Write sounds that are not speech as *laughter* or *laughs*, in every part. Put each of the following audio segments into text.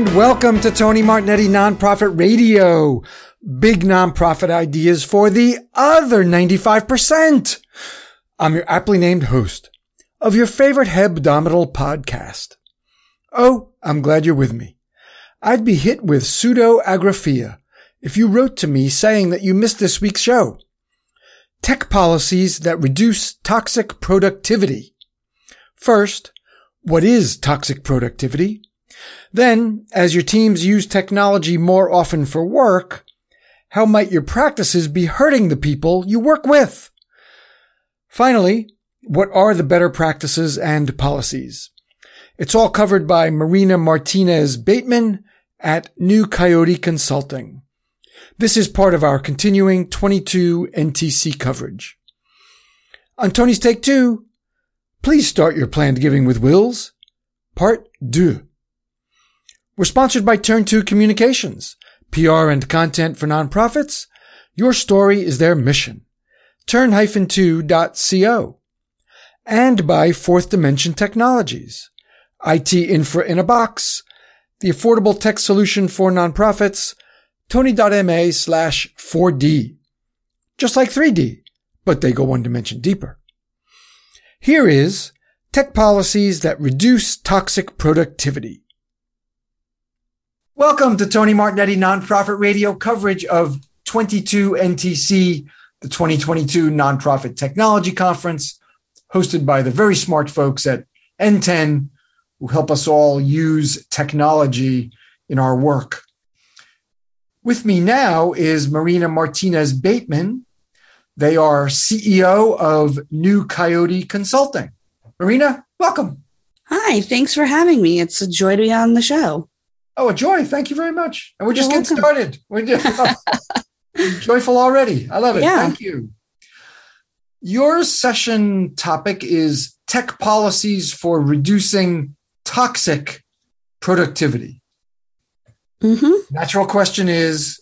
and welcome to Tony Martignetti Nonprofit Radio. Big nonprofit ideas for the other 95%. I'm your aptly named host of your favorite hebdomadal podcast. Oh, I'm glad you're with me. I'd be hit with pseudo-agraphia if you wrote to me saying that you missed this week's show. Tech policies that reduce toxic productivity. First, what is toxic productivity? Then, as your teams use technology more often for work, how might your practices be hurting the people you work with? Finally, what are the better practices and policies? It's all covered by Marina Martinez Bateman at New Coyote Consulting. This is part of our continuing 22 NTC coverage. On Tony's Take Two, please start your planned giving with wills. Part 2. We're sponsored by Turn 2 Communications, PR and content for nonprofits. Your story is their mission. Turn-2.co. And by Fourth Dimension Technologies, IT infra in a box, the affordable tech solution for nonprofits, tony.ma slash 4D. Just like 3D, but they go one dimension deeper. Here is tech policies that reduce toxic productivity. Welcome to Tony Martignetti Nonprofit Radio coverage of 22 NTC, the 2022 Nonprofit Technology Conference, hosted by the very smart folks at NTEN, who help us all use technology in our work. With me now is Marina Martinez Bateman. They are CEO of New Coyote Consulting. Marina, welcome. Hi, thanks for having me. It's a joy to be on the show. Oh, a joy. Thank you very much. And we're just You're getting welcome. started. We're just *laughs* joyful already. I love it. Yeah. Thank you. Your session topic is tech policies for reducing toxic productivity. Mm-hmm. Natural question is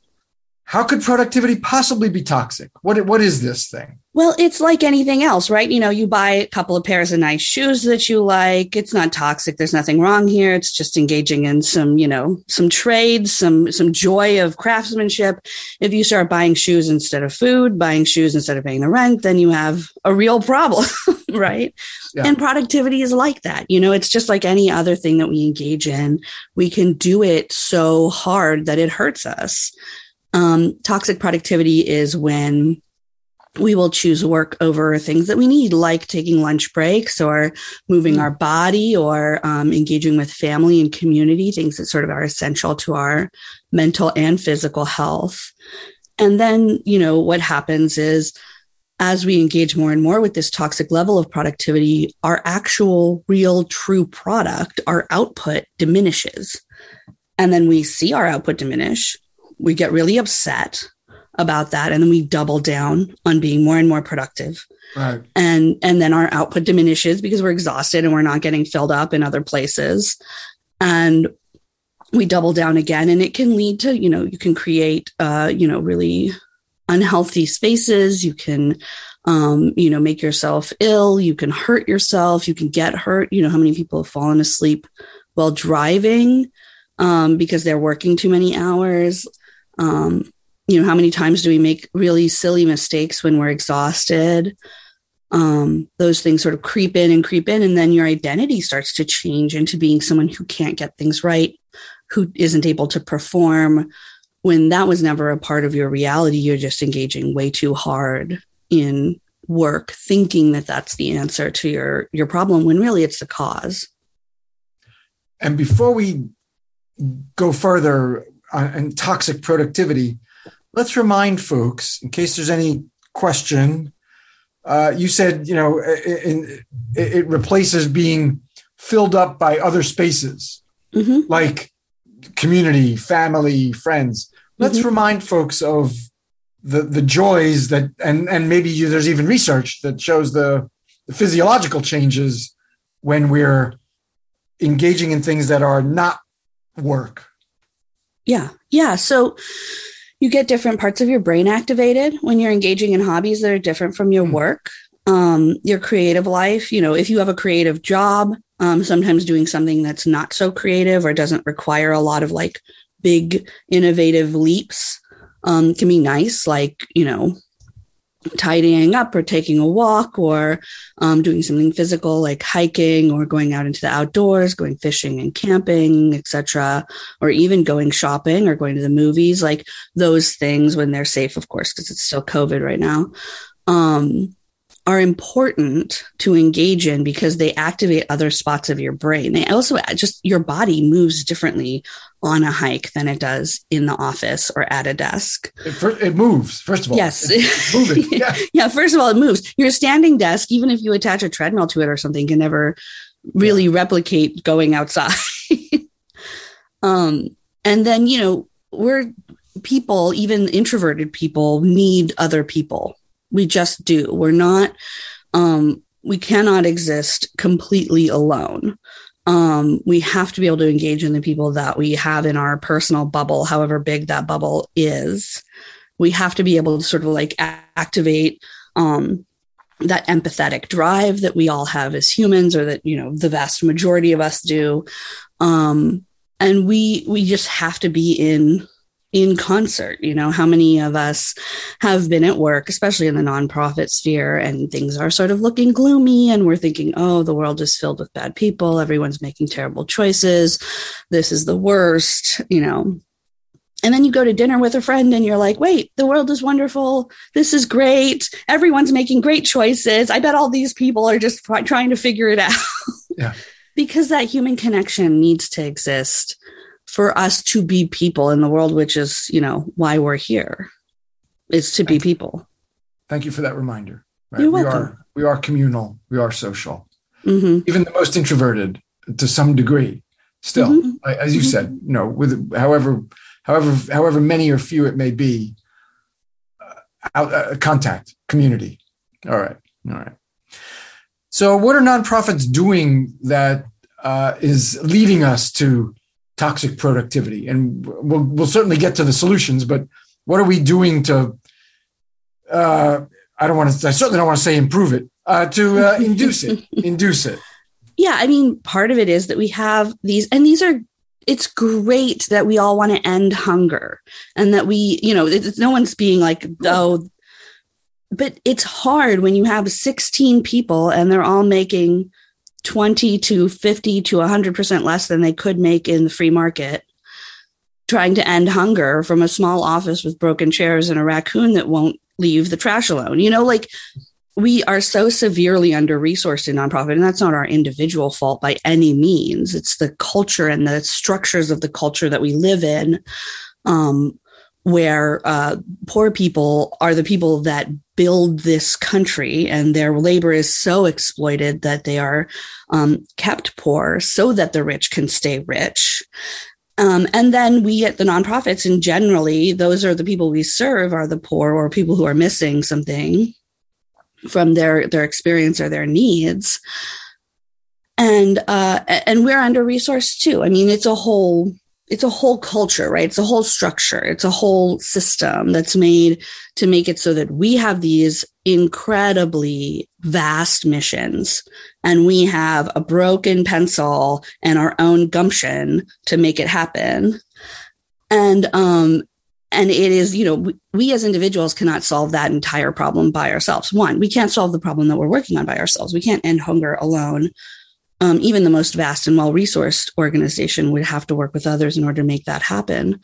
how could productivity possibly be toxic? What, what is this thing? Well, it's like anything else, right? You know, you buy a couple of pairs of nice shoes that you like. It's not toxic. There's nothing wrong here. It's just engaging in some, you know, some trades, some, some joy of craftsmanship. If you start buying shoes instead of food, buying shoes instead of paying the rent, then you have a real problem, *laughs* right? Yeah. And productivity is like that. You know, it's just like any other thing that we engage in. We can do it so hard that it hurts us. Um, toxic productivity is when we will choose work over things that we need, like taking lunch breaks or moving mm. our body or um, engaging with family and community, things that sort of are essential to our mental and physical health. And then, you know, what happens is as we engage more and more with this toxic level of productivity, our actual, real, true product, our output diminishes. And then we see our output diminish. We get really upset about that and then we double down on being more and more productive. Right. And and then our output diminishes because we're exhausted and we're not getting filled up in other places. And we double down again and it can lead to you know you can create uh you know really unhealthy spaces. You can um you know make yourself ill. You can hurt yourself. You can get hurt. You know how many people have fallen asleep while driving um because they're working too many hours um you know, how many times do we make really silly mistakes when we're exhausted? Um, those things sort of creep in and creep in, and then your identity starts to change into being someone who can't get things right, who isn't able to perform. When that was never a part of your reality, you're just engaging way too hard in work, thinking that that's the answer to your your problem, when really it's the cause. And before we go further on toxic productivity, let's remind folks, in case there's any question, uh, you said, you know, it, it, replaces being filled up by other spaces mm-hmm. like community, family, friends. Let's mm-hmm. remind folks of the the joys that, and and maybe you, there's even research that shows the, the physiological changes when we're engaging in things that are not work. Yeah, yeah. So you get different parts of your brain activated when you're engaging in hobbies that are different from your mm. work. um, your creative life. You know, if you have a creative job, um, sometimes doing something that's not so creative or doesn't require a lot of like big innovative leaps um, can be nice, like, you know, tidying up or taking a walk or um, doing something physical like hiking or going out into the outdoors going fishing and camping etc or even going shopping or going to the movies like those things when they're safe of course because it's still covid right now um, are important to engage in because they activate other spots of your brain. They also just your body moves differently on a hike than it does in the office or at a desk. It, it moves, first of all. Yes. It's moving. *laughs* Yeah. yeah. First of all, it moves. Your standing desk, even if you attach a treadmill to it or something, can never really yeah. replicate going outside. *laughs* um, and then, you know, we're people, even introverted people, need other people we just do. We're not, um, we cannot exist completely alone. Um, we have to be able to engage in the people that we have in our personal bubble, however big that bubble is. We have to be able to sort of like activate um, that empathetic drive that we all have as humans, or that you know the vast majority of us do. Um, and we we just have to be in in concert. You know, how many of us have been at work, especially in the nonprofit sphere, and things are sort of looking gloomy, and we're thinking, oh, the world is filled with bad people. Everyone's making terrible choices. This is the worst, you know. And then you go to dinner with a friend and you're like, wait, the world is wonderful. This is great. Everyone's making great choices. I bet all these people are just trying to figure it out. Yeah. *laughs* because that human connection needs to exist for us to be people in the world, which is, you know, why we're here, is to Thank be people. Thank you for that reminder. Right? You're welcome. We are we are communal. We are social. Mm-hmm. Even the most introverted, to some degree, still, mm-hmm. as you mm-hmm. said, you know, with however however however many or few it may be, uh, out uh, contact community. All right, all right. So, what are nonprofits doing that uh, is leading us to toxic productivity. And we'll, we'll certainly get to the solutions, but what are we doing to, uh, I don't want to, I certainly don't want to say improve it, uh, to uh, *laughs* induce it, induce it. Yeah. I mean, part of it is that we have these, and these are, it's great that we all want to end hunger and that we, you know, no one's being like, oh, but it's hard when you have 16 people and they're all making 20 to 50 to 100% less than they could make in the free market trying to end hunger from a small office with broken chairs and a raccoon that won't leave the trash alone. You know, like we are so severely under resourced in nonprofit, and that's not our individual fault by any means. It's the culture and the structures of the culture that we live in. Um, where uh, poor people are the people that build this country and their labor is so exploited that they are um, kept poor so that the rich can stay rich. Um, and then we at the nonprofits, and generally, those are the people we serve are the poor or people who are missing something from their their experience or their needs. And uh, and we're under resourced too. I mean, it's a whole it's a whole culture, right? It's a whole structure. It's a whole system that's made to make it so that we have these incredibly vast missions and we have a broken pencil and our own gumption to make it happen. And, um, and it is, you know, we, we as individuals cannot solve that entire problem by ourselves. One, we can't solve the problem that we're working on by ourselves. We can't end hunger alone um, even the most vast and well resourced organization would have to work with others in order to make that happen.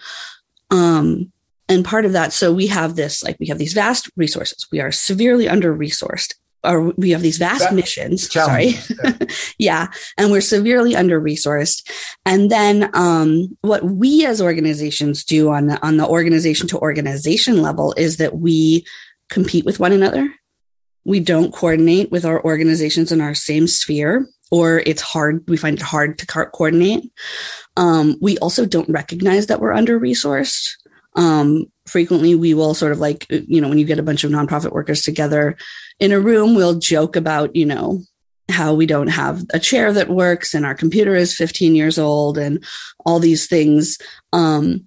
Um, and part of that, so we have this, like we have these vast resources. We are severely under resourced, or we have these vast that missions. Sorry, *laughs* yeah, and we're severely under resourced. And then um, what we as organizations do on the on the organization to organization level is that we compete with one another. We don't coordinate with our organizations in our same sphere or it's hard. We find it hard to coordinate. Um, we also don't recognize that we're under resourced. Um, frequently, we will sort of like, you know, when you get a bunch of nonprofit workers together in a room, we'll joke about, you know, how we don't have a chair that works and our computer is 15 years old and all these things. Um,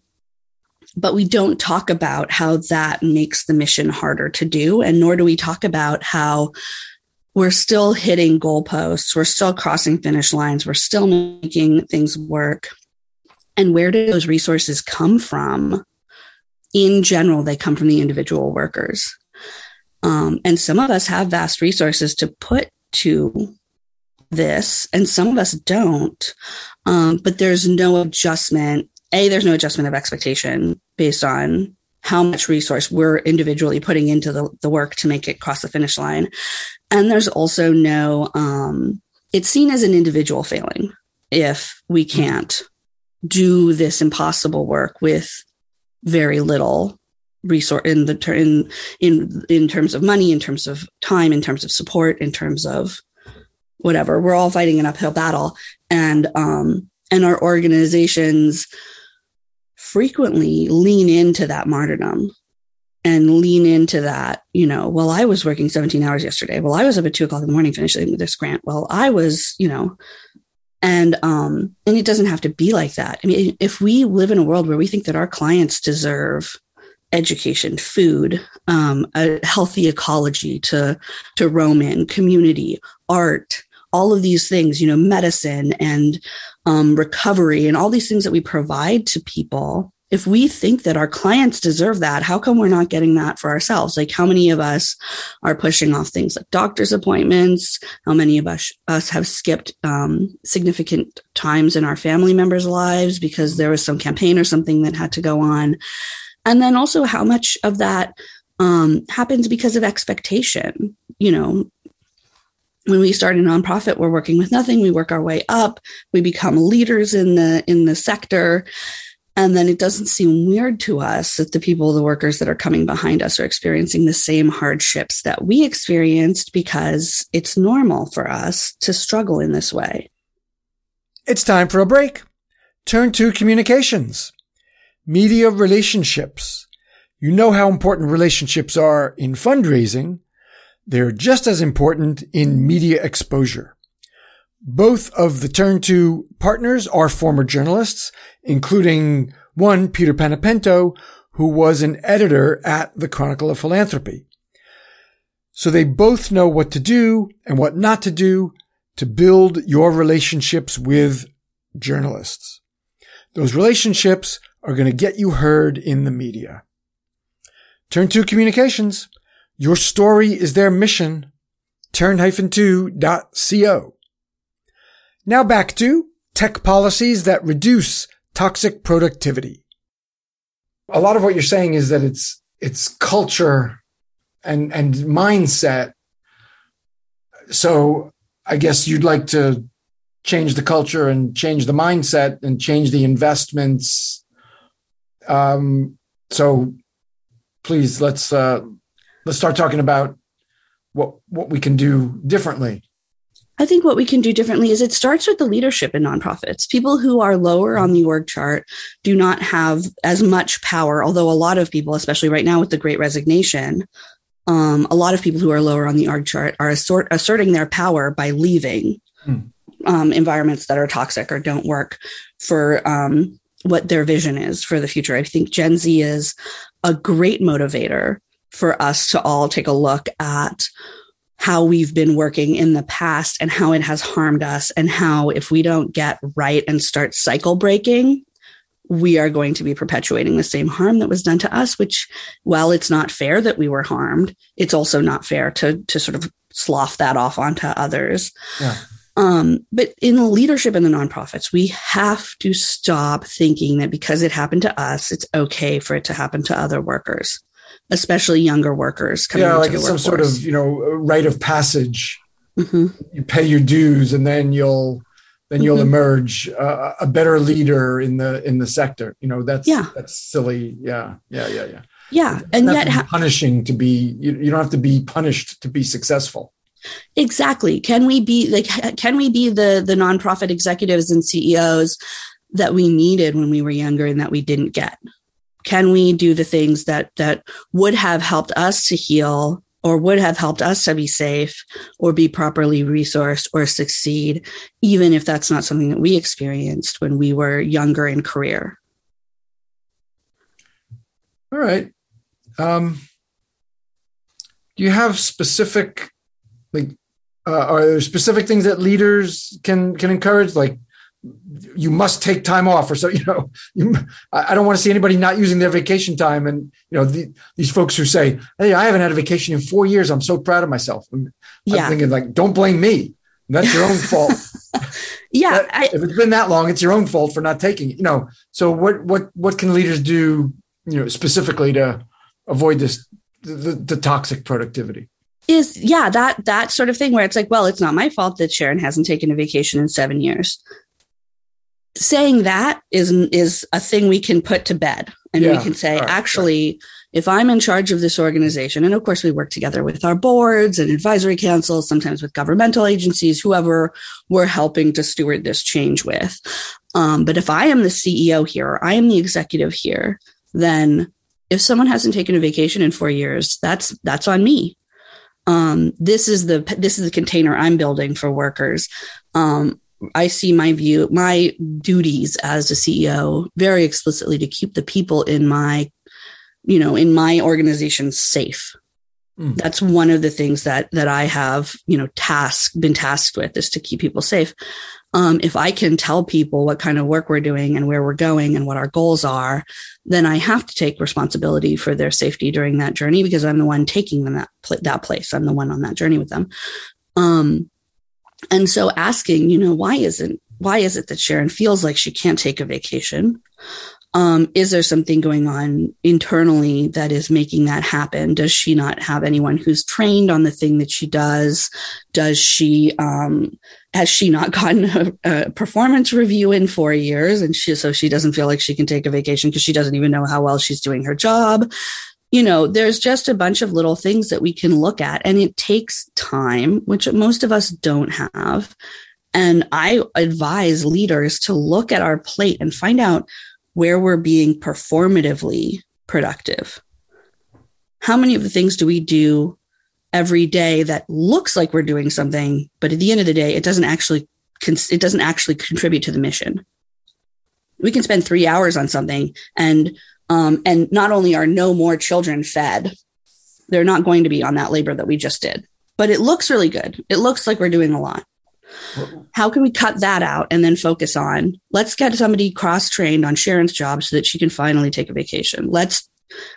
but we don't talk about how that makes the mission harder to do. And nor do we talk about how we're still hitting goalposts. We're still crossing finish lines. We're still making things work. And where do those resources come from? In general, they come from the individual workers. Um, and some of us have vast resources to put to this, and some of us don't. Um, but there's no adjustment. A, there's no adjustment of expectation based on how much resource we're individually putting into the, the work to make it cross the finish line. And there's also no, um, it's seen as an individual failing if we can't do this impossible work with very little resource in the in in in terms of money in terms of time in terms of support in terms of whatever we're all fighting an uphill battle and um and our organizations frequently lean into that martyrdom and lean into that, you know, well, I was working 17 hours yesterday. Well, I was up at two o'clock in the morning finishing this grant. Well, I was, you know, and um, and it doesn't have to be like that. I mean, if we live in a world where we think that our clients deserve education, food, um, a healthy ecology to to roam in, community, art, all of these things, you know, medicine and um, recovery, and all these things that we provide to people, if we think that our clients deserve that, how come we're not getting that for ourselves? Like how many of us are pushing off things like doctor's appointments? How many of us, us have skipped um, significant times in our family members' lives because there was some campaign or something that had to go on? And then also how much of that um, happens because of expectation? You know, when we start a nonprofit, we're working with nothing. We work our way up. We become leaders in the in the sector and then it doesn't seem weird to us that the people, the workers that are coming behind us are experiencing the same hardships that we experienced because it's normal for us to struggle in this way. It's time for a break. Turn 2 communications, media relationships. You know how important relationships are in fundraising. They're just as important in media exposure. Both of the Turn 2 partners are former journalists, including one, Peter Panepento, who was an editor at the Chronicle of Philanthropy. So they both know what to do and what not to do to build your relationships with journalists. Those relationships are going to get you heard in the media. Turn 2 communications. Your story is their mission. Turn-2.co. Now back to tech policies that reduce toxic productivity. A lot of what you're saying is that it's it's culture and and mindset. So I guess you'd like to change the culture and change the mindset and change the investments. Um, so please let's uh, let's start talking about what what we can do differently. I think what we can do differently is it starts with the leadership in nonprofits. People who are lower on the org chart do not have as much power, although a lot of people, especially right now with the great resignation, um, a lot of people who are lower on the org chart are assort- asserting their power by leaving mm. um, environments that are toxic or don't work for um, what their vision is for the future. I think Gen Z is a great motivator for us to all take a look at how we've been working in the past and how it has harmed us and how if we don't get right and start cycle breaking we are going to be perpetuating the same harm that was done to us which while it's not fair that we were harmed it's also not fair to to sort of slough that off onto others yeah. um, but in leadership in the nonprofits we have to stop thinking that because it happened to us it's okay for it to happen to other workers especially younger workers coming from the world. yeah like it's some sort of you know rite of passage. Mm-hmm. you pay your dues and then you'll then you'll mm-hmm. emerge uh, a better leader in the in the sector. You know that's yeah. that's silly. Yeah. Yeah yeah yeah. Yeah and yet ha- punishing to be you, you don't have to be punished to be successful. Exactly. Can we be like can we be the the nonprofit executives and ceos that we needed when we were younger and that we didn't get can we do the things that that would have helped us to heal or would have helped us to be safe or be properly resourced or succeed even if that's not something that we experienced when we were younger in career? All right. Um, do you have specific like uh, are there specific things that leaders can can encourage? Like you must take time off or so *laughs* you know you, i don't want to see anybody not using their vacation time and you know the, these folks who say hey i haven't had a vacation in four years i'm so proud of myself. I'm, yeah. I'm thinking like don't blame me. That's your own fault. *laughs* Yeah that, I, if it's been that long it's your own fault for not taking it you know. So what what what can leaders do you know specifically to avoid this the, the, the toxic productivity? Is yeah that that sort of thing where it's like well it's not my fault that sharon hasn't taken a vacation in seven years saying that is is a thing we can put to bed. And yeah, we can say right, actually right. if i'm in charge of this organization and of course we work together with our boards and advisory councils sometimes with governmental agencies whoever we're helping to steward this change with. Um, but if i am the ceo here i am the executive here then if someone hasn't taken a vacation in four years that's that's on me. Um, this is the this is the container i'm building for workers. Um, I see my view, my duties as a CEO very explicitly to keep the people in my, you know, in my organization safe. Mm. That's one of the things that that I have, you know, tasked been tasked with is to keep people safe. Um, if I can tell people what kind of work we're doing and where we're going and what our goals are, then I have to take responsibility for their safety during that journey because I'm the one taking them that that place. I'm the one on that journey with them. Um, and so asking, you know, why isn't why is it that Sharon feels like she can't take a vacation? Um, is there something going on internally that is making that happen? Does she not have anyone who's trained on the thing that she does? Does she um, has she not *laughs* gotten a, a, performance review in four years, and she so she doesn't feel like she can take a vacation because she doesn't even know how well she's doing her job? You know, there's just a bunch of little things that we can look at, and it takes time, which most of us don't have. And I advise leaders to look at our plate and find out where we're being performatively productive. How many of the things do we do every day that looks like we're doing something, but at the end of the day, it doesn't actually it doesn't actually contribute to the mission. We can spend three hours on something and um, and not only are no more children fed, they're not going to be on that labor that we just did. But it looks really good. It looks like we're doing a lot. How can we cut that out and then focus on let's get somebody cross trained on Sharon's job so that she can finally take a vacation. Let's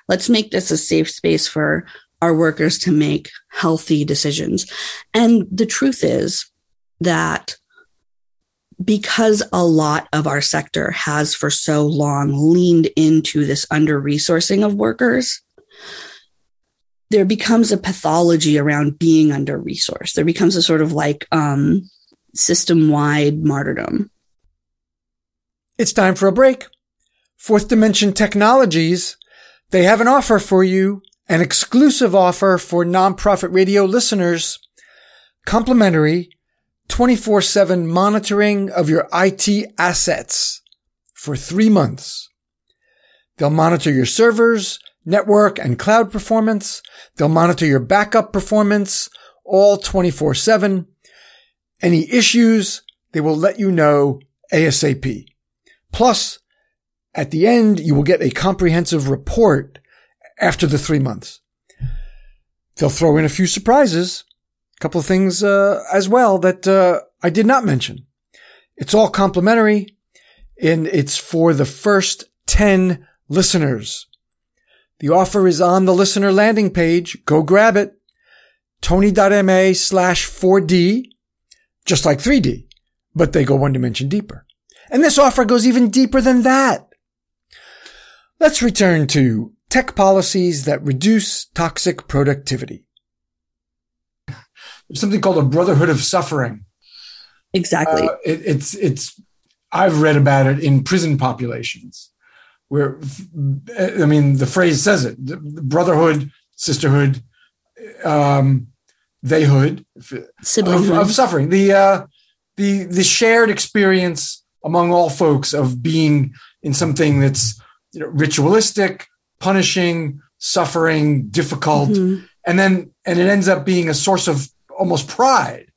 let's make this a safe space for our workers to make healthy decisions. And the truth is that because a lot of our sector has for so long leaned into this under resourcing of workers, there becomes a pathology around being under resourced. There becomes a sort of like um, system wide martyrdom. It's time for a break. Fourth Dimension Technologies, they have an offer for you, an exclusive offer for nonprofit radio listeners, complimentary 24 7 monitoring of your IT assets for three months. They'll monitor your servers, network, and cloud performance. They'll monitor your backup performance all 24 7. Any issues, they will let you know ASAP. Plus, at the end, you will get a comprehensive report after the three months. They'll throw in a few surprises couple of things uh, as well that uh, I did not mention. It's all complimentary and it's for the first 10 listeners. The offer is on the listener landing page. Go grab it. Tony.ma slash 4D, just like 3D, but they go one dimension deeper. And this offer goes even deeper than that. Let's return to tech policies that reduce toxic productivity something called a brotherhood of suffering. Exactly. Uh, it, it's it's. I've read about it in prison populations, where I mean the phrase says it: the brotherhood, sisterhood, um, theyhood, of, of, suffering. The uh, the the shared experience among all folks of being in something that's you know, ritualistic, punishing, suffering, difficult, mm-hmm. and then and it ends up being a source of almost pride.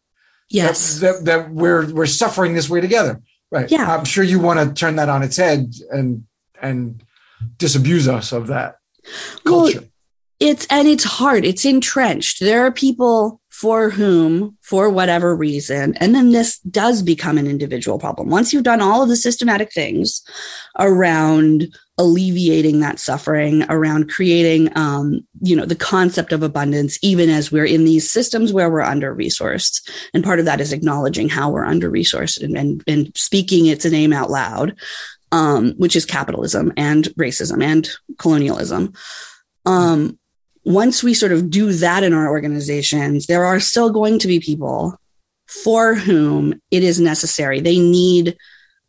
Yes. That, that, that we're we're suffering this way together. Right. Yeah. I'm sure you want to turn that on its head and and disabuse us of that culture. Well, it's and it's hard. It's entrenched. There are people for whom, for whatever reason. And then this does become an individual problem. Once you've done all of the systematic things around alleviating that suffering, around creating, um, you know, the concept of abundance, even as we're in these systems where we're under resourced. And part of that is acknowledging how we're under resourced and, and, and speaking its name out loud, um, which is capitalism and racism and colonialism. Um, once we sort of do that in our organizations, there are still going to be people for whom it is necessary. They need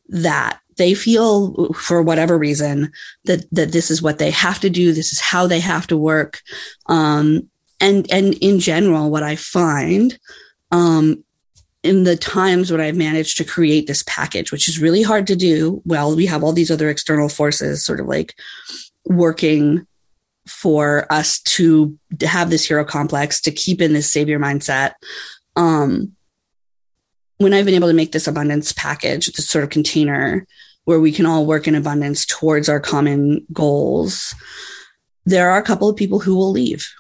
that. They feel for whatever reason that, that this is what they have to do. This is how they have to work. Um, and, and in general, what I find, um, in the times when I've managed to create this package, which is really hard to do, well, we have all these other external forces sort of like working for us to have this hero complex, to keep in this savior mindset. Um, when I've been able to make this abundance package, this sort of container where we can all work in abundance towards our common goals, there are a couple of people who will leave.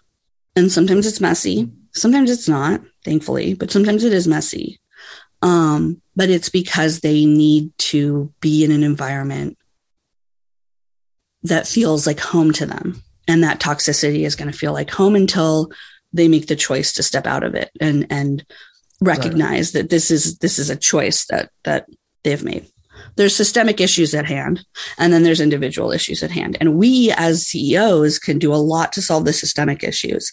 And sometimes it's messy. Sometimes it's not, thankfully, but sometimes it is messy. Um, but it's because they need to be in an environment that feels like home to them and that toxicity is going to feel like home until they make the choice to step out of it and and recognize right. that this is this is a choice that that they've made there's systemic issues at hand and then there's individual issues at hand and we as ceos can do a lot to solve the systemic issues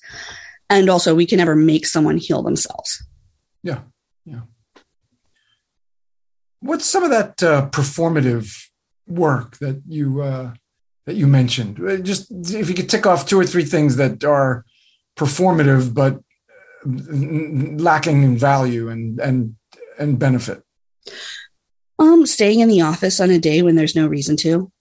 and also we can never make someone heal themselves yeah yeah what's some of that uh, performative work that you uh, that you mentioned. Uh, just if you could tick off two or three things that are performative but lacking in value and and and benefit. Um, staying in the office on a day when there's no reason to.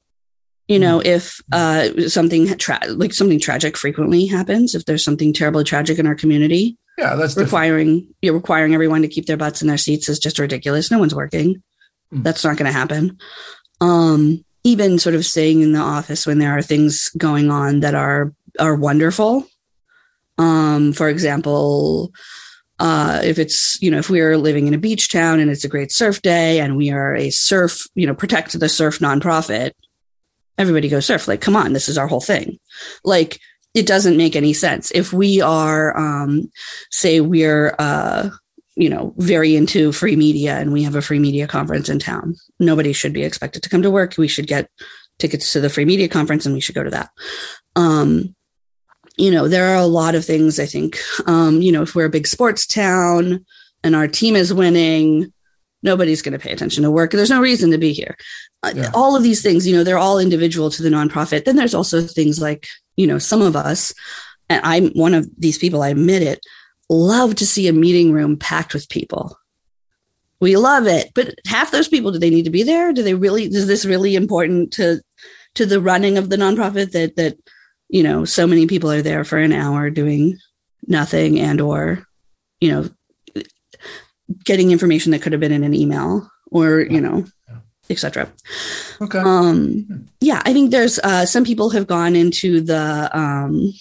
You know, mm-hmm. if uh, something tra- like something tragic frequently happens, if there's something terribly tragic in our community, yeah, that's requiring you're requiring everyone to keep their butts in their seats is just ridiculous. No one's working. Mm. That's not going to happen. Um, even sort of staying in the office when there are things going on that are are wonderful. Um, for example, uh, if it's you know if we are living in a beach town and it's a great surf day and we are a surf you know protect the surf nonprofit, everybody goes surf. Like, come on, this is our whole thing. Like, it doesn't make any sense if we are, um, say, we're uh, you know, very into free media and we have a free media conference in town. Nobody should be expected to come to work. We should get tickets to the free media conference and we should go to that. Um, you know, there are a lot of things I think, um, you know, if we're a big sports town and our team is winning, nobody's going to pay attention to work. There's no reason to be here. Uh, yeah. All of these things, you know, they're all individual to the nonprofit. Then there's also things like, you know, some of us, and I'm one of these people, I admit it, love to see a meeting room packed with people. We love it. But half those people, do they need to be there? Do they really, is this really important to, to the running of the nonprofit that, that, you know, so many people are there for an hour doing nothing and, or, you know, getting information that could have been in an email or, you know, etc. Okay. Um, yeah, I think there's uh, some people have gone into the um,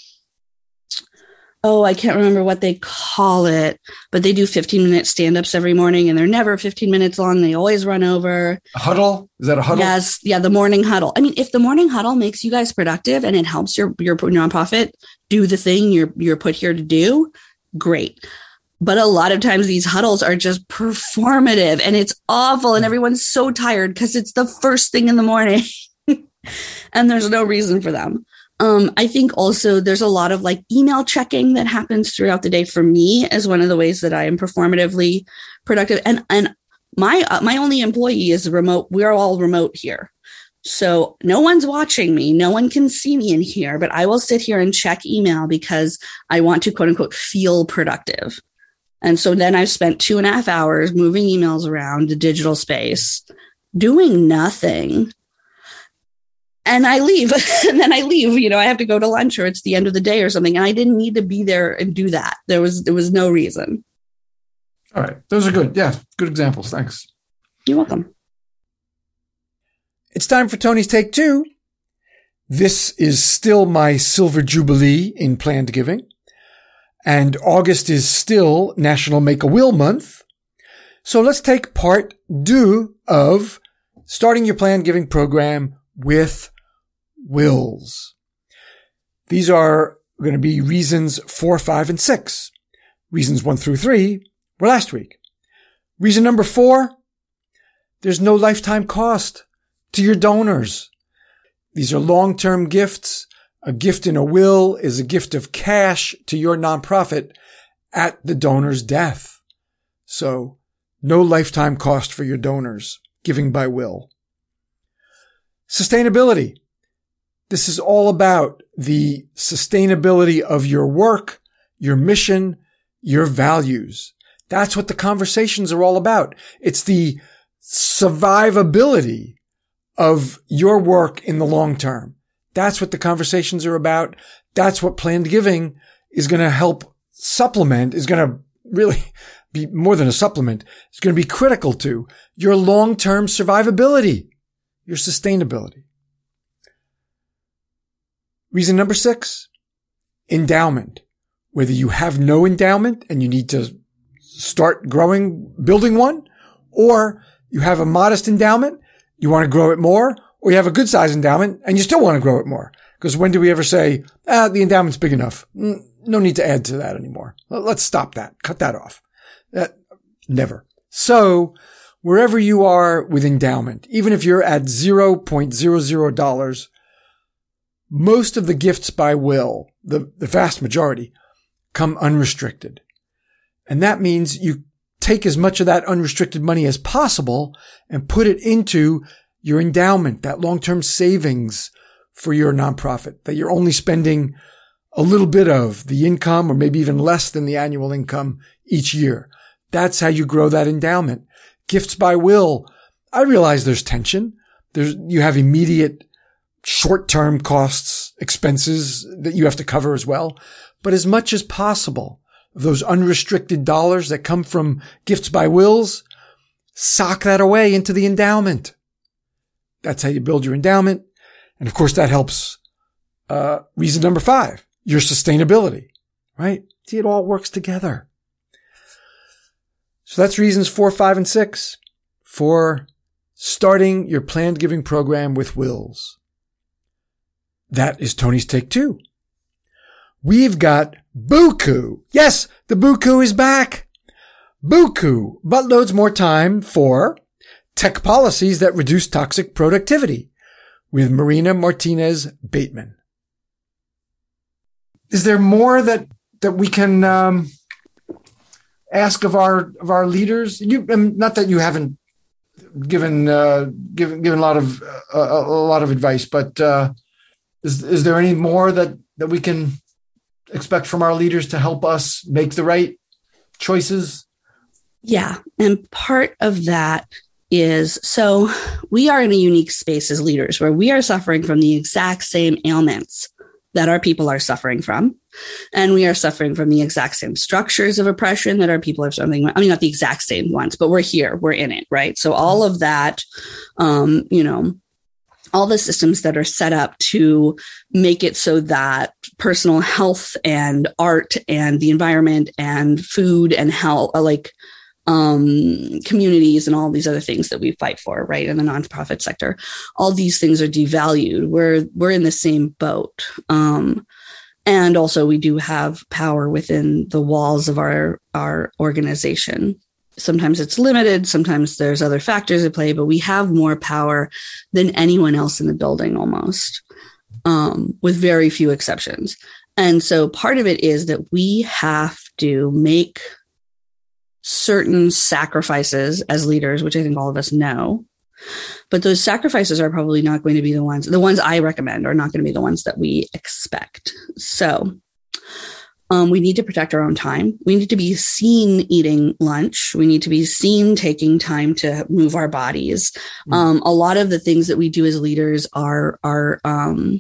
oh, I can't remember what they call it, but they do 15 minute stand ups every morning and they're never 15 minutes long. They always run over. A huddle? Is that a huddle? Yes. Yeah. The morning huddle. I mean, if the morning huddle makes you guys productive and it helps your, your nonprofit do the thing you're, you're put here to do, great. But a lot of times these huddles are just performative and it's awful and everyone's so tired because it's the first thing in the morning *laughs* and there's no reason for them. Um, I think also there's a lot of like email checking that happens throughout the day for me as one of the ways that I am performatively productive. And, and my, uh, my only employee is remote. We're all remote here. So no one's watching me. No one can see me in here, but I will sit here and check email because I want to quote unquote feel productive. And so then I've spent two and a half hours moving emails around the digital space, doing nothing and I leave *laughs* and then I leave, you know, I have to go to lunch or it's the end of the day or something. And I didn't need to be there and do that. There was, there was no reason. All right. Those are good. Yeah. Good examples. Thanks. You're welcome. It's time for Tony's take two. This is still my silver jubilee in planned giving. And August is still National Make a Will Month. So let's take part two of starting your planned giving program with wills. These are going to be reasons four, five, and six. Reasons one through three were last week. Reason number four, there's no lifetime cost to your donors. These are long-term gifts. A gift in a will is a gift of cash to your nonprofit at the donor's death. So no lifetime cost for your donors giving by will. Sustainability. This is all about the sustainability of your work, your mission, your values. That's what the conversations are all about. It's the survivability of your work in the long term. That's what the conversations are about. That's what planned giving is going to help supplement, is going to really *laughs* be more than a supplement. It's going to be critical to your long-term survivability, your sustainability. Reason number six, endowment. Whether you have no endowment and you need to start growing, building one, or you have a modest endowment, you want to grow it more, or you have a good size endowment and you still want to grow it more. Because when do we ever say, ah, the endowment's big enough? No need to add to that anymore. Let's stop that. Cut that off. That never. So wherever you are with endowment, even if you're at $0.00, most of the gifts by will, the, the vast majority, come unrestricted. And that means you take as much of that unrestricted money as possible and put it into your endowment, that long-term savings for your nonprofit that you're only spending a little bit of the income or maybe even less than the annual income each year. That's how you grow that endowment. Gifts by will. I realize there's tension. There's, you have immediate short-term costs, expenses that you have to cover as well. But as much as possible, those unrestricted dollars that come from gifts by wills, sock that away into the endowment. That's how you build your endowment. And of course, that helps. Uh, reason number five, your sustainability, right? See, it all works together. So that's reasons four, five, and six for starting your planned giving program with wills. That is Tony's take two. We've got Buku. Yes, the Buku is back. Buku buttloads more time for tech policies that reduce toxic productivity with Marina Martinez Bateman. Is there more that that we can um, ask of our of our leaders? You um, not that you haven't given uh, given given a lot of uh, a, lot of advice, but uh, is is there any more that that we can expect from our leaders to help us make the right choices? Yeah, and part of that is so we are in a unique space as leaders where we are suffering from the exact same ailments that our people are suffering from. And we are suffering from the exact same structures of oppression that our people are suffering. I mean, not the exact same ones, but we're here, we're in it, right? So all of that, um, you know, all the systems that are set up to make it so that personal health and art and the environment and food and health, like um, communities and all these other things that we fight for, right? In the nonprofit sector, all these things are devalued. We're we're in the same boat. Um, and also we do have power within the walls of our our organization sometimes it's limited sometimes there's other factors at play but we have more power than anyone else in the building almost um, with very few exceptions and so part of it is that we have to make certain sacrifices as leaders, which I think all of us know. But those sacrifices are probably not going to be the ones, the ones I recommend are not going to be the ones that we expect. So um, we need to protect our own time. We need to be seen eating lunch. We need to be seen taking time to move our bodies. Mm. Um, a lot of the things that we do as leaders are are um,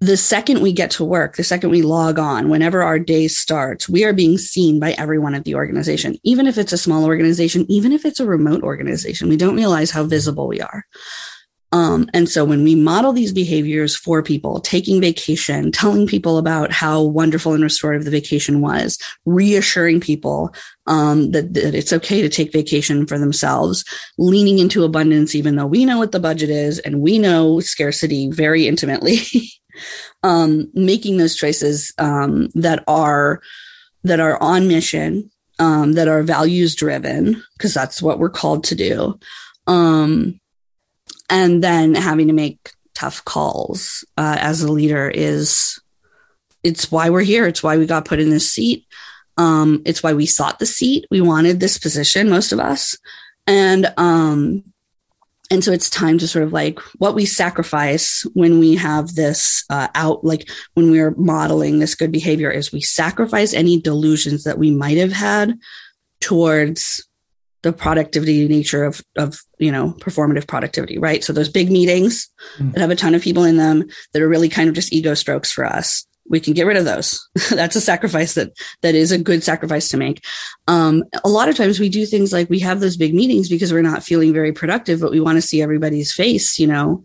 the second we get to work, the second we log on, whenever our day starts, we are being seen by everyone at the organization, even if it's a small organization, even if it's a remote organization. We don't realize how visible we are. Um, and so when we model these behaviors for people, taking vacation, telling people about how wonderful and restorative the vacation was, reassuring people um, that, that it's okay to take vacation for themselves, leaning into abundance, even though we know what the budget is and we know scarcity very intimately, *laughs* um, making those choices um, that are that are on mission, um, that are values driven, because that's what we're called to do. And then having to make tough calls uh, as a leader is it's why we're here. It's why we got put in this seat. Um, it's why we sought the seat. We wanted this position most of us. And um, and so it's time to sort of like what we sacrifice when we have this uh, out like when we're modeling this good behavior is we sacrifice any delusions that we might have had towards the productivity nature of of you know performative productivity right? So those big meetings mm. that have a ton of people in them that are really kind of just ego strokes for us we can get rid of those. *laughs* That's a sacrifice that that is a good sacrifice to make. Um, a lot of times we do things like we have those big meetings because we're not feeling very productive but we want to see everybody's face you know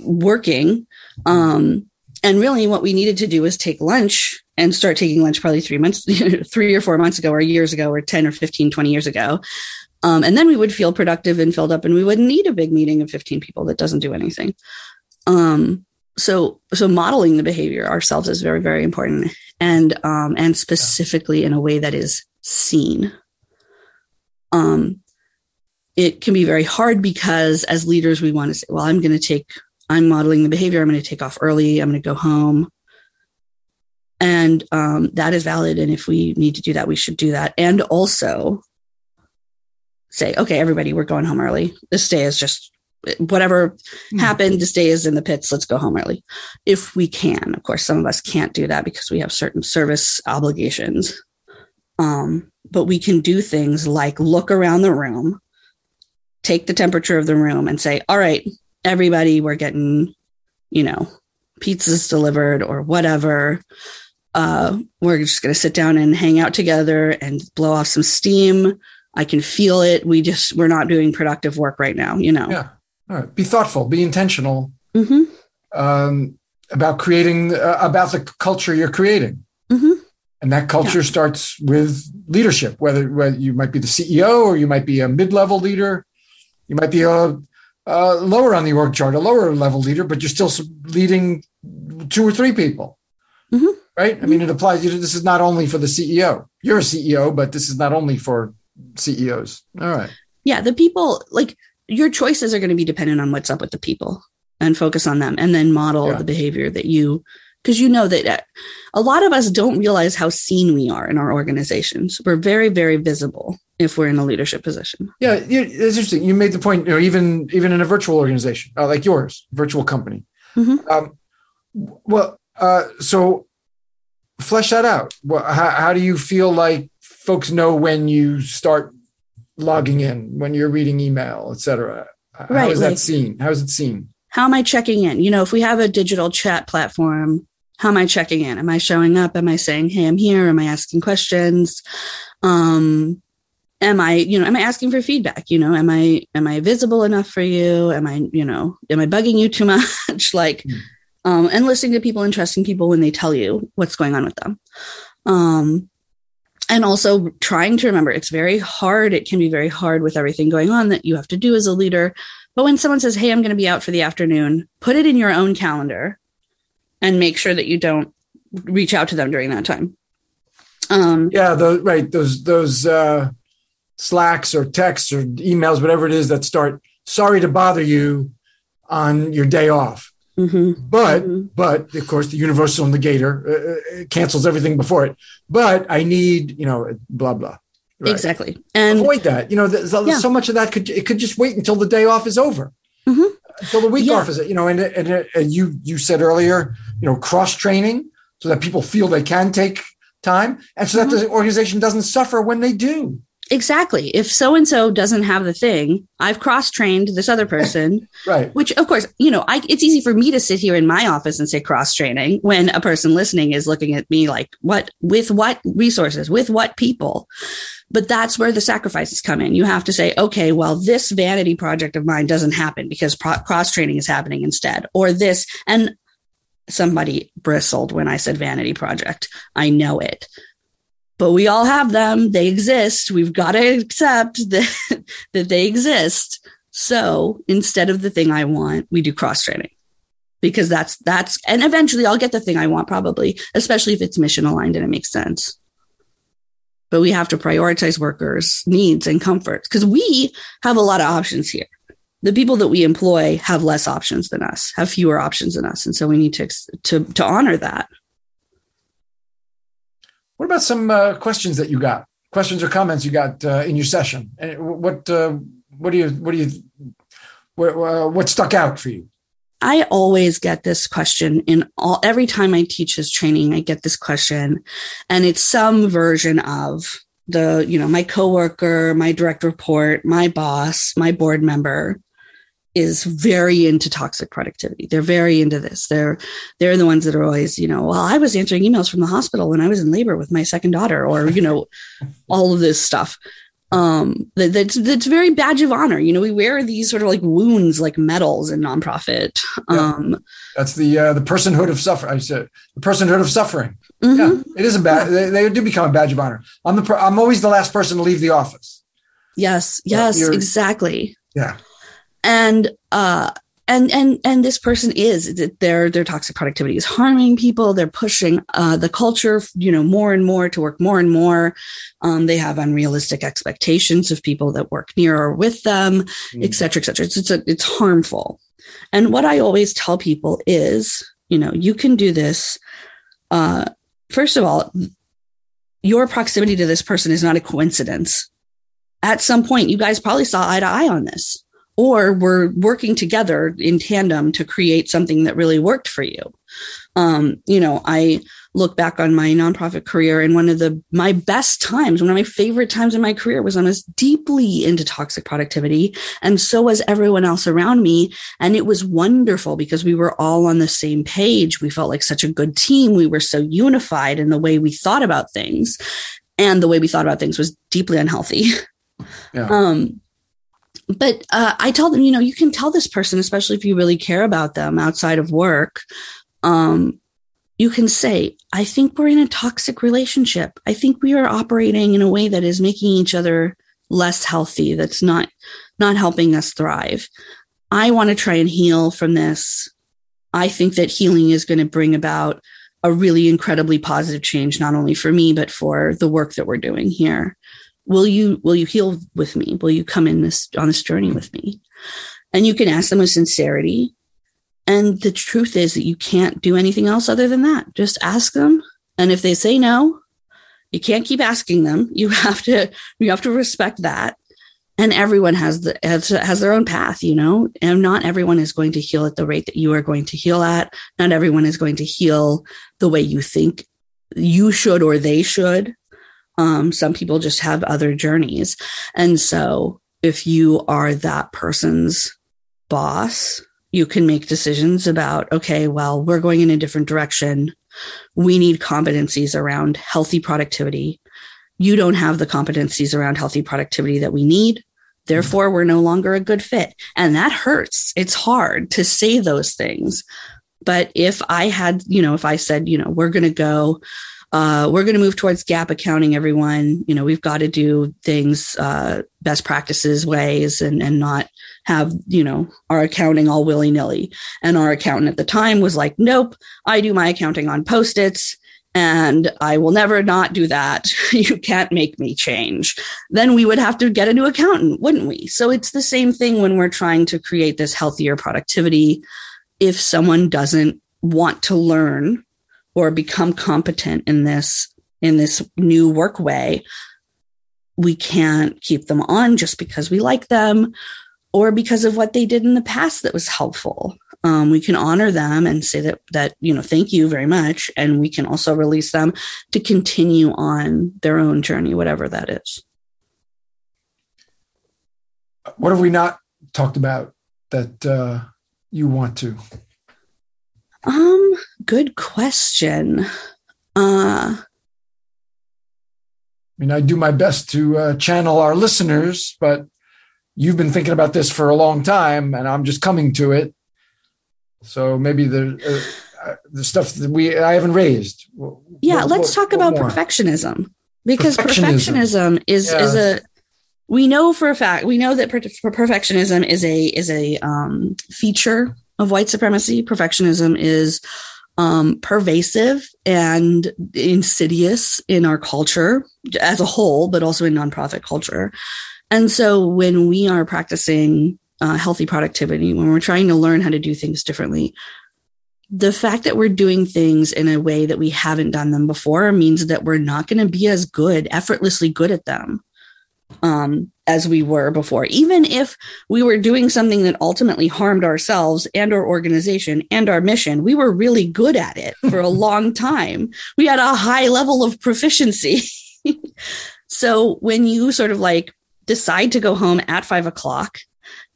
working. Um, and really what we needed to do was take lunch and start taking lunch probably three months *laughs* three or four months ago or years ago or 10 or 15 20 years ago um, and then we would feel productive and filled up and we wouldn't need a big meeting of 15 people that doesn't do anything. Um, so, so modeling the behavior ourselves is very, very important and, um, and specifically in a way that is seen. Um, it can be very hard because as leaders, we want to say, well, I'm going to take, I'm modeling the behavior. I'm going to take off early. I'm going to go home. And um, that is valid. And if we need to do that, we should do that. And also, say, okay, everybody, we're going home early. This day is just whatever mm-hmm. happened. This day is in the pits. Let's go home early. If we can, of course, some of us can't do that because we have certain service obligations. Um, but we can do things like look around the room, take the temperature of the room and say, all right, everybody, we're getting, you know, pizzas delivered or whatever. Uh, we're just going to sit down and hang out together and blow off some steam I can feel it. We just we're not doing productive work right now. You know. Yeah. All right. Be thoughtful. Be intentional mm-hmm. um, about creating uh, about the culture you're creating. Mm-hmm. And that culture yeah. starts with leadership. Whether whether you might be the CEO or you might be a mid-level leader, you might be a, a lower on the org chart, a lower level leader, but you're still leading two or three people. Mm-hmm. Right? I mean, it applies. You know, This is not only for the CEO. You're a CEO, but this is not only for CEOs. All right. Yeah, the people like your choices are going to be dependent on what's up with the people and focus on them and then model yeah. the behavior that you because you know that uh, a lot of us don't realize how seen we are in our organizations. We're very very visible if we're in a leadership position. Yeah, it's interesting. You made the point, you know, even even in a virtual organization uh, like yours, virtual company. Mm-hmm. Um, well, uh, so flesh that out. Well, how, how do you feel like folks know when you start logging in, when you're reading email, etc.? cetera? Right, how is like, that seen? How is it seen? How am I checking in? You know, if we have a digital chat platform, how am I checking in? Am I showing up? Am I saying, Hey, I'm here? Am I asking questions? Um, am I, you know, am I asking for feedback? You know, am I, am I visible enough for you? Am I, you know, am I bugging you too *laughs* much? like, mm. um, and listening to people and trusting people when they tell you what's going on with them. Um, and also trying to remember it's very hard. It can be very hard with everything going on that you have to do as a leader. But when someone says, Hey, I'm going to be out for the afternoon, put it in your own calendar and make sure that you don't reach out to them during that time. Um, yeah, those, right. Those, those, uh, slacks or texts or emails, whatever it is that start, sorry to bother you on your day off. Mm-hmm. But mm-hmm. but of course the universal negator uh, uh, cancels everything before it. But I need you know blah blah. Right. Exactly, and avoid that. You know, yeah. so much of that could it could just wait until the day off is over, mm-hmm. until the week yeah. off is. It, you know, and, and and you you said earlier, you know, cross training so that people feel they can take time, and so that mm-hmm. the organization doesn't suffer when they do. exactly. If so and so doesn't have the thing, I've cross trained this other person. *laughs* right. Which, of course, you know, I, it's easy for me to sit here in my office and say cross training when a person listening is looking at me like, what, with what resources, with what people? But that's where the sacrifices come in. You have to say, okay, well, this vanity project of mine doesn't happen because pro- cross training is happening instead, or this. And somebody bristled when I said vanity project. I know it but we all have them. They exist. We've got to accept *laughs* that, that they exist. So instead of the thing I want, we do cross training because that's, that's, and eventually I'll get the thing I want probably, especially if it's mission aligned and it makes sense. But we have to prioritize workers' needs and comforts because we have a lot of options here. The people that we employ have less options than us, have fewer options than us. And so we need to, to, to honor that. What about some uh, questions that you got? Questions or comments you got uh, in your session? What uh, what do you what do you what, uh, what stuck out for you? I always get this question in all every time I teach this training. I get this question, and it's some version of the you know my coworker, my direct report, my boss, my board member is very into toxic productivity. They're very into this. They're they're the ones that are always, you know, well, I was answering emails from the hospital when I was in labor with my second daughter, or you know, *laughs* all of this stuff. Um, that, that's that's very badge of honor. You know, we wear these sort of like wounds, like medals in nonprofit. Um, that's the uh, the personhood of suffering. I said the personhood of suffering. Mm-hmm. Yeah, it is a bad. They, they, do become a badge of honor. I'm the. I'm always the last person to leave the office. Yes. Yes. exactly. Yeah and uh and and and this person is their their toxic productivity is harming people. They're pushing uh, the culture you know more and more to work more and more. Um, they have unrealistic expectations of people that work near or with them mm. et cetera et cetera. It's it's, a, it's harmful. And what i always tell people is you know you can do this uh, first of all your proximity to this person is not a coincidence. At some point you guys probably saw eye to eye on this or we're working together in tandem to create something that really worked for you. Um, you know, I look back on my nonprofit career and one of the my best times, one of my favorite times in my career was I was deeply into toxic productivity. And so was everyone else around me. And it was wonderful because we were all on the same page. We felt like such a good team. We were so unified in the way we thought about things. And the way we thought about things was deeply unhealthy. Yeah. *laughs* Um, but uh, I tell them, you know, you can tell this person, especially if you really care about them outside of work. Um, you can say, I think we're in a toxic relationship. I think we are operating in a way that is making each other less healthy. That's not, not helping us thrive. I want to try and heal from this. I think that healing is going to bring about a really incredibly positive change, not only for me, but for the work that we're doing here will you will you heal with me? Will you come in this on this journey with me? And you can ask them with sincerity. And the truth is that you can't do anything else other than that. Just ask them. And if they say no you can't keep asking them. You have to you have to respect that. And everyone has the has, has their own path you know? And not everyone is going to heal at the rate that you are going to heal at. Not everyone is going to heal the way you think you should or they should um, some people just have other journeys. And so if you are that person's boss, you can make decisions about, okay, well, we're going in a different direction. We need competencies around healthy productivity. You don't have the competencies around healthy productivity that we need. Therefore, we're no longer a good fit. And that hurts. It's hard to say those things. But if I had, you know, if I said, you know, we're going to go uh, we're going to move towards GAAP accounting, everyone. You know, we've got to do things uh, best practices ways and, and not have, you know, our accounting all willy nilly. And our accountant at the time was like, nope, I do my accounting on post its and I will never not do that. *laughs* you can't make me change. Then we would have to get a new accountant, wouldn't we? So it's the same thing when we're trying to create this healthier productivity. If someone doesn't want to learn or become competent in this in this new work way we can't keep them on just because we like them or because of what they did in the past that was helpful. Um, we can honor them and say that that you know thank you very much. And we can also release them to continue on their own journey whatever that is. What have we not talked about that uh, you want to? Um, good question. Uh, I mean, I do my best to uh, channel our listeners, but you've been thinking about this for a long time, and I'm just coming to it. So maybe the uh, uh the stuff that we I haven't raised. Yeah, what, let's what, talk what about more? perfectionism because perfectionism, perfectionism is is a we know for a fact we know that per- perfectionism is a is a um, feature of white supremacy. Perfectionism is um, pervasive and insidious in our culture as a whole, but also in nonprofit culture. And so when we are practicing uh, healthy productivity, when we're trying to learn how to do things differently, the fact that we're doing things in a way that we haven't done them before means that we're not going to be as good, effortlessly good at them um, as we were before. Even if we were doing something that ultimately harmed ourselves and our organization and our mission, we were really good at it for a *laughs* long time. We had a high level of proficiency. *laughs* so when you sort of like decide to go home at five o'clock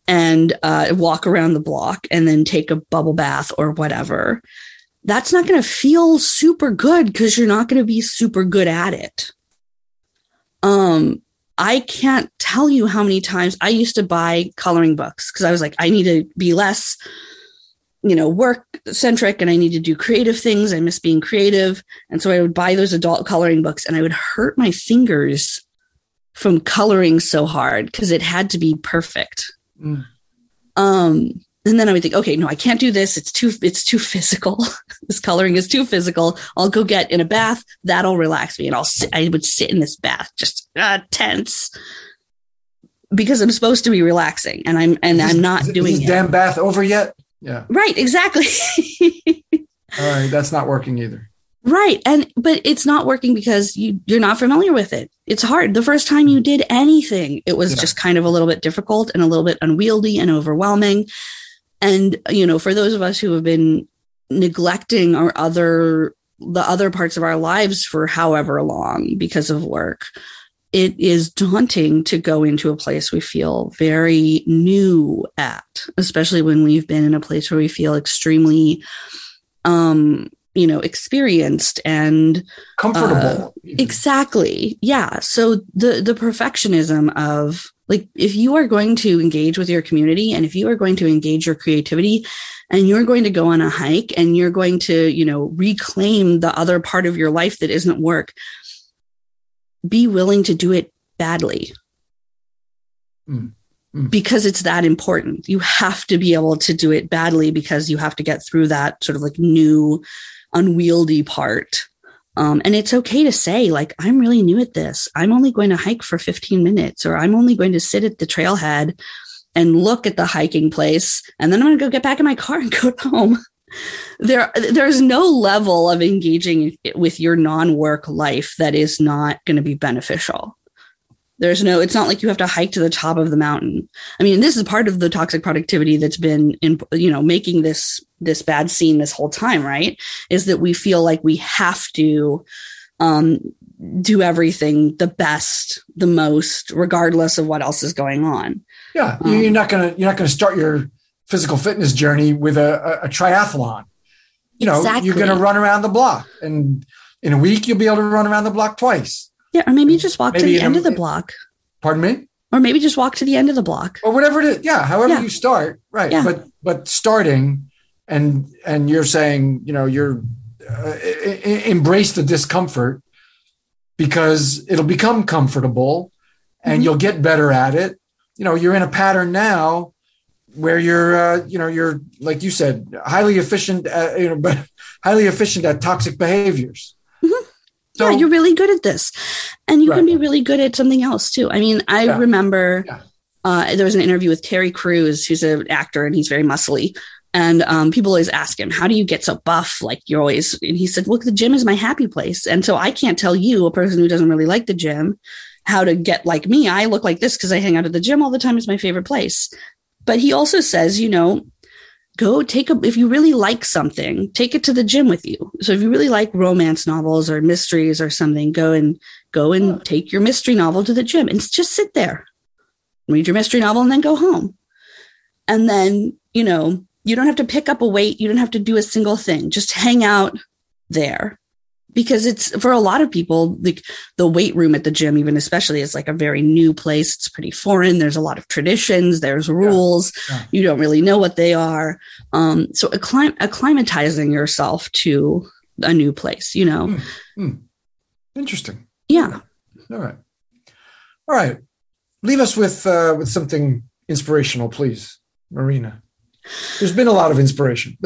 and uh, walk around the block and then take a bubble bath or whatever, that's not going to feel super good because you're not going to be super good at it. Um, I can't tell you how many times I used to buy coloring books because I was like, I need to be less, you know, work centric and I need to do creative things. I miss being creative. And so I would buy those adult coloring books and I would hurt my fingers from coloring so hard because it had to be perfect. Mm. Um, and then I would think, okay, no, I can't do this. It's too, it's too physical. *laughs* this coloring is too physical. I'll go get in a bath. That'll relax me. And I'll sit, I would sit in this bath, just uh, tense because I'm supposed to be relaxing and I'm, and is, I'm not doing is damn bath over yet. Yeah. Right. Exactly. *laughs* All right. That's not working either. Right. And, but it's not working because you, you're not familiar with it. It's hard. The first time you did anything, it was yeah. just kind of a little bit difficult and a little bit unwieldy and overwhelming. And, you know, for those of us who have been neglecting our other, the other parts of our lives for however long because of work, it is daunting to go into a place we feel very new at, especially when we've been in a place where we feel extremely, um, you know experienced and comfortable. uh, exactly. Yeah. So the the perfectionism of like if you are going to engage with your community and if you are going to engage your creativity and you're going to go on a hike and you're going to you know reclaim the other part of your life that isn't work be willing to do it badly mm. Mm. because it's that important. You have to be able to do it badly because you have to get through that sort of like new unwieldy part. Um, and it's okay to say, like, I'm really new at this. I'm only going to hike for 15 minutes, or I'm only going to sit at the trailhead and look at the hiking place. And then I'm going to go get back in my car and go home. There, there's no level of engaging with your non work life that is not going to be beneficial. There's no, it's not like you have to hike to the top of the mountain. I mean, this is part of the toxic productivity that's been in, you know, making this, this bad scene this whole time, right? Is that we feel like we have to, um, do everything the best, the most, regardless of what else is going on. Yeah. Um, you're not to, you're not going to start your physical fitness journey with a, a, a triathlon. You know, exactly. you're going to run around the block and in a week, you'll be able to run around the block twice. Yeah, or maybe you just walk maybe to the end a, of the block. Pardon me? Or maybe just walk to the end of the block. Or whatever it is. Yeah, however yeah. you start, right. Yeah. But but starting and and you're saying, you know, you're uh, embrace the discomfort because it'll become comfortable and mm-hmm. you'll get better at it. You know, you're in a pattern now where you're uh, you know you're like you said highly efficient at, you know *laughs* but highly efficient at toxic behaviors so, yeah, you're really good at this. And you right. can be really good at something else too. I mean, I yeah. remember yeah. Uh, there was an interview with Terry Crews, who's an actor and he's very muscly. And um, people always ask him, How do you get so buff? Like you're always, and he said, Look, the gym is my happy place. And so I can't tell you, a person who doesn't really like the gym, how to get like me. I look like this because I hang out at the gym all the time. It's my favorite place. But he also says, you know, go take a if you really like something take it to the gym with you so if you really like romance novels or mysteries or something go and go and take your mystery novel to the gym and just sit there read your mystery novel, and then go home. And then, you know, you don't have to pick up a weight. You don't have to do a single thing. Just hang out there because it's for a lot of people like the weight room at the gym even especially is like a very new place. It's pretty foreign. There's a lot of traditions. There's rules. Yeah. Yeah. you don't really know what they are. Um, so acclim- acclimatizing yourself to a new place you know? Mm, mm. interesting. Yeah. All right. All right. Leave us with uh, with something inspirational please. Marina there's been a lot of inspiration.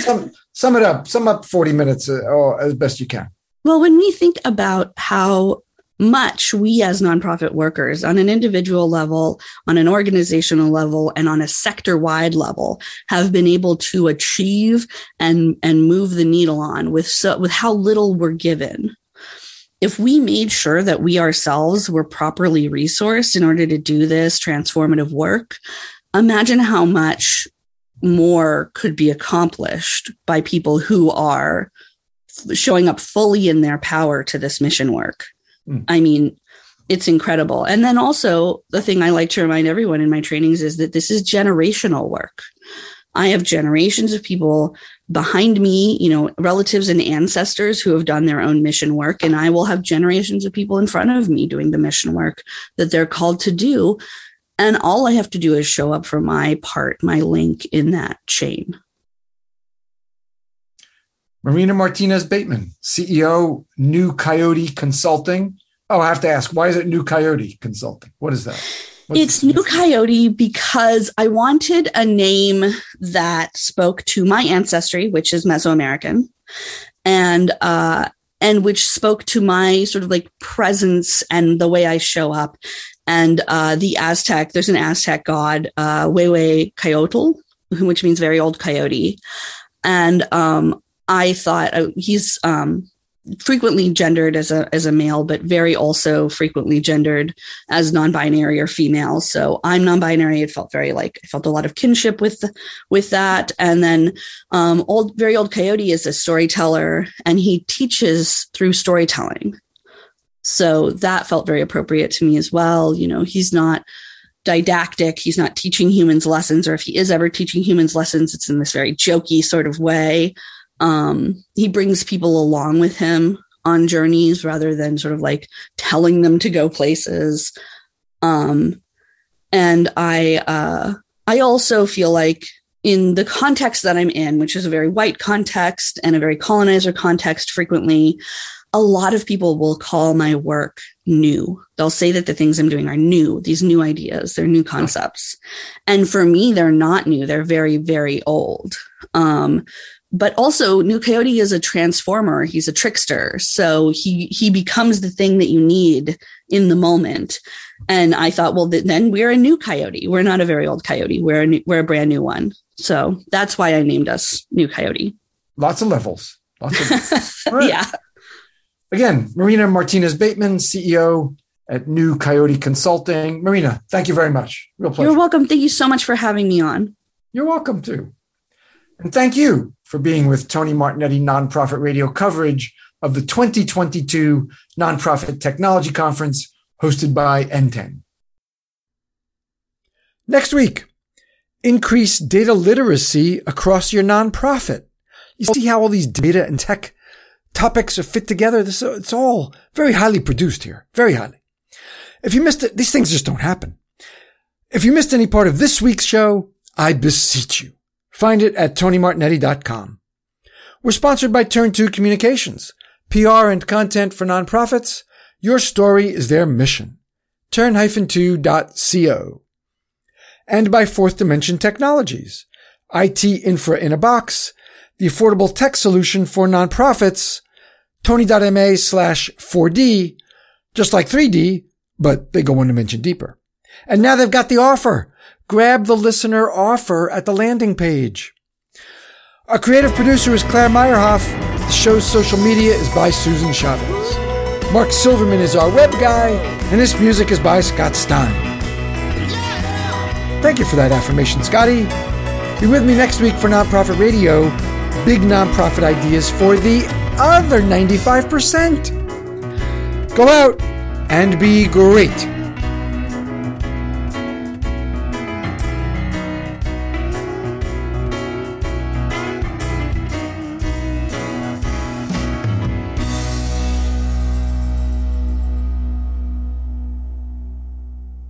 Sum, *laughs* sum it up. Sum up 40 minutes uh, oh, as best you can. Well, when we think about how much we as nonprofit workers on an individual level, on an organizational level, and on a sector wide level have been able to achieve and, and move the needle on with so, with how little we're given. If we made sure that we ourselves were properly resourced in order to do this transformative work, imagine how much more could be accomplished by people who are showing up fully in their power to this mission work. Mm. I mean, it's incredible. And then also, the thing I like to remind everyone in my trainings is that this is generational work. I have generations of people behind me, you know, relatives and ancestors who have done their own mission work. And I will have generations of people in front of me doing the mission work that they're called to do. And all I have to do is show up for my part, my link in that chain. Marina Martinez Bateman, CEO, New Coyote Consulting. Oh, I have to ask, why is it New Coyote Consulting? What is that? What's it's New Coyote because I wanted a name that spoke to my ancestry, which is Mesoamerican, and uh, and which spoke to my sort of like presence and the way I show up and uh, the Aztec, there's an Aztec god, uh, Huehuecoyotl, which means very old coyote. And um, I thought uh, he's um, frequently gendered as a as a male, but very also frequently gendered as non-binary or female. So I'm non-binary. It felt very like I felt a lot of kinship with with that. And then um, old very old coyote is a storyteller, and he teaches through storytelling. So that felt very appropriate to me as well. You know, he's not didactic. He's not teaching humans lessons, or if he is ever teaching humans lessons, it's in this very jokey sort of way. Um, he brings people along with him on journeys rather than sort of like telling them to go places. Um, and I, uh, I also feel like in the context that I'm in, which is a very white context and a very colonizer context frequently, a lot of people will call my work new. They'll say that the things I'm doing are new, these new ideas, they're new concepts. And for me, they're not new. They're very, very old. Um, but also New Coyote is a transformer. He's a trickster. So he, he becomes the thing that you need in the moment. And I thought, well, then we're a new coyote. We're not a very old coyote. We're a new, we're a brand new one. So that's why I named us New Coyote. Lots of levels. Lots of levels. *laughs* Right. yeah. Again, Marina Martinez Bateman, CEO at New Coyote Consulting. Marina, thank you very much. Real pleasure. You're welcome. Thank you so much for having me on. You're welcome too. And thank you for being with Tony Martignetti Nonprofit Radio coverage of the 2022 Nonprofit Technology Conference hosted by NTEN. Next week, increase data literacy across your nonprofit. You see how all these data and tech topics are fit together. This, it's all very highly produced here. Very highly. If you missed it, these things just don't happen. If you missed any part of this week's show, I beseech you. Find it at tonymartignetti.com. We're sponsored by Turn 2 Communications, PR and content for nonprofits. Your story is their mission. Turn-2.co. And by Fourth Dimension Technologies, IT infra in a box, the affordable tech solution for nonprofits, tony.ma slash 4D, just like 3D, but they go one dimension deeper. And now they've got the offer. Grab the listener offer at the landing page. Our creative producer is Claire Meyerhoff. The show's social media is by Susan Chavez. Mark Silverman is our web guy, and this music is by Scott Stein. Thank you for that affirmation, Scotty. Be with me next week for Nonprofit Radio big nonprofit ideas for the other 95%. Go out and be great.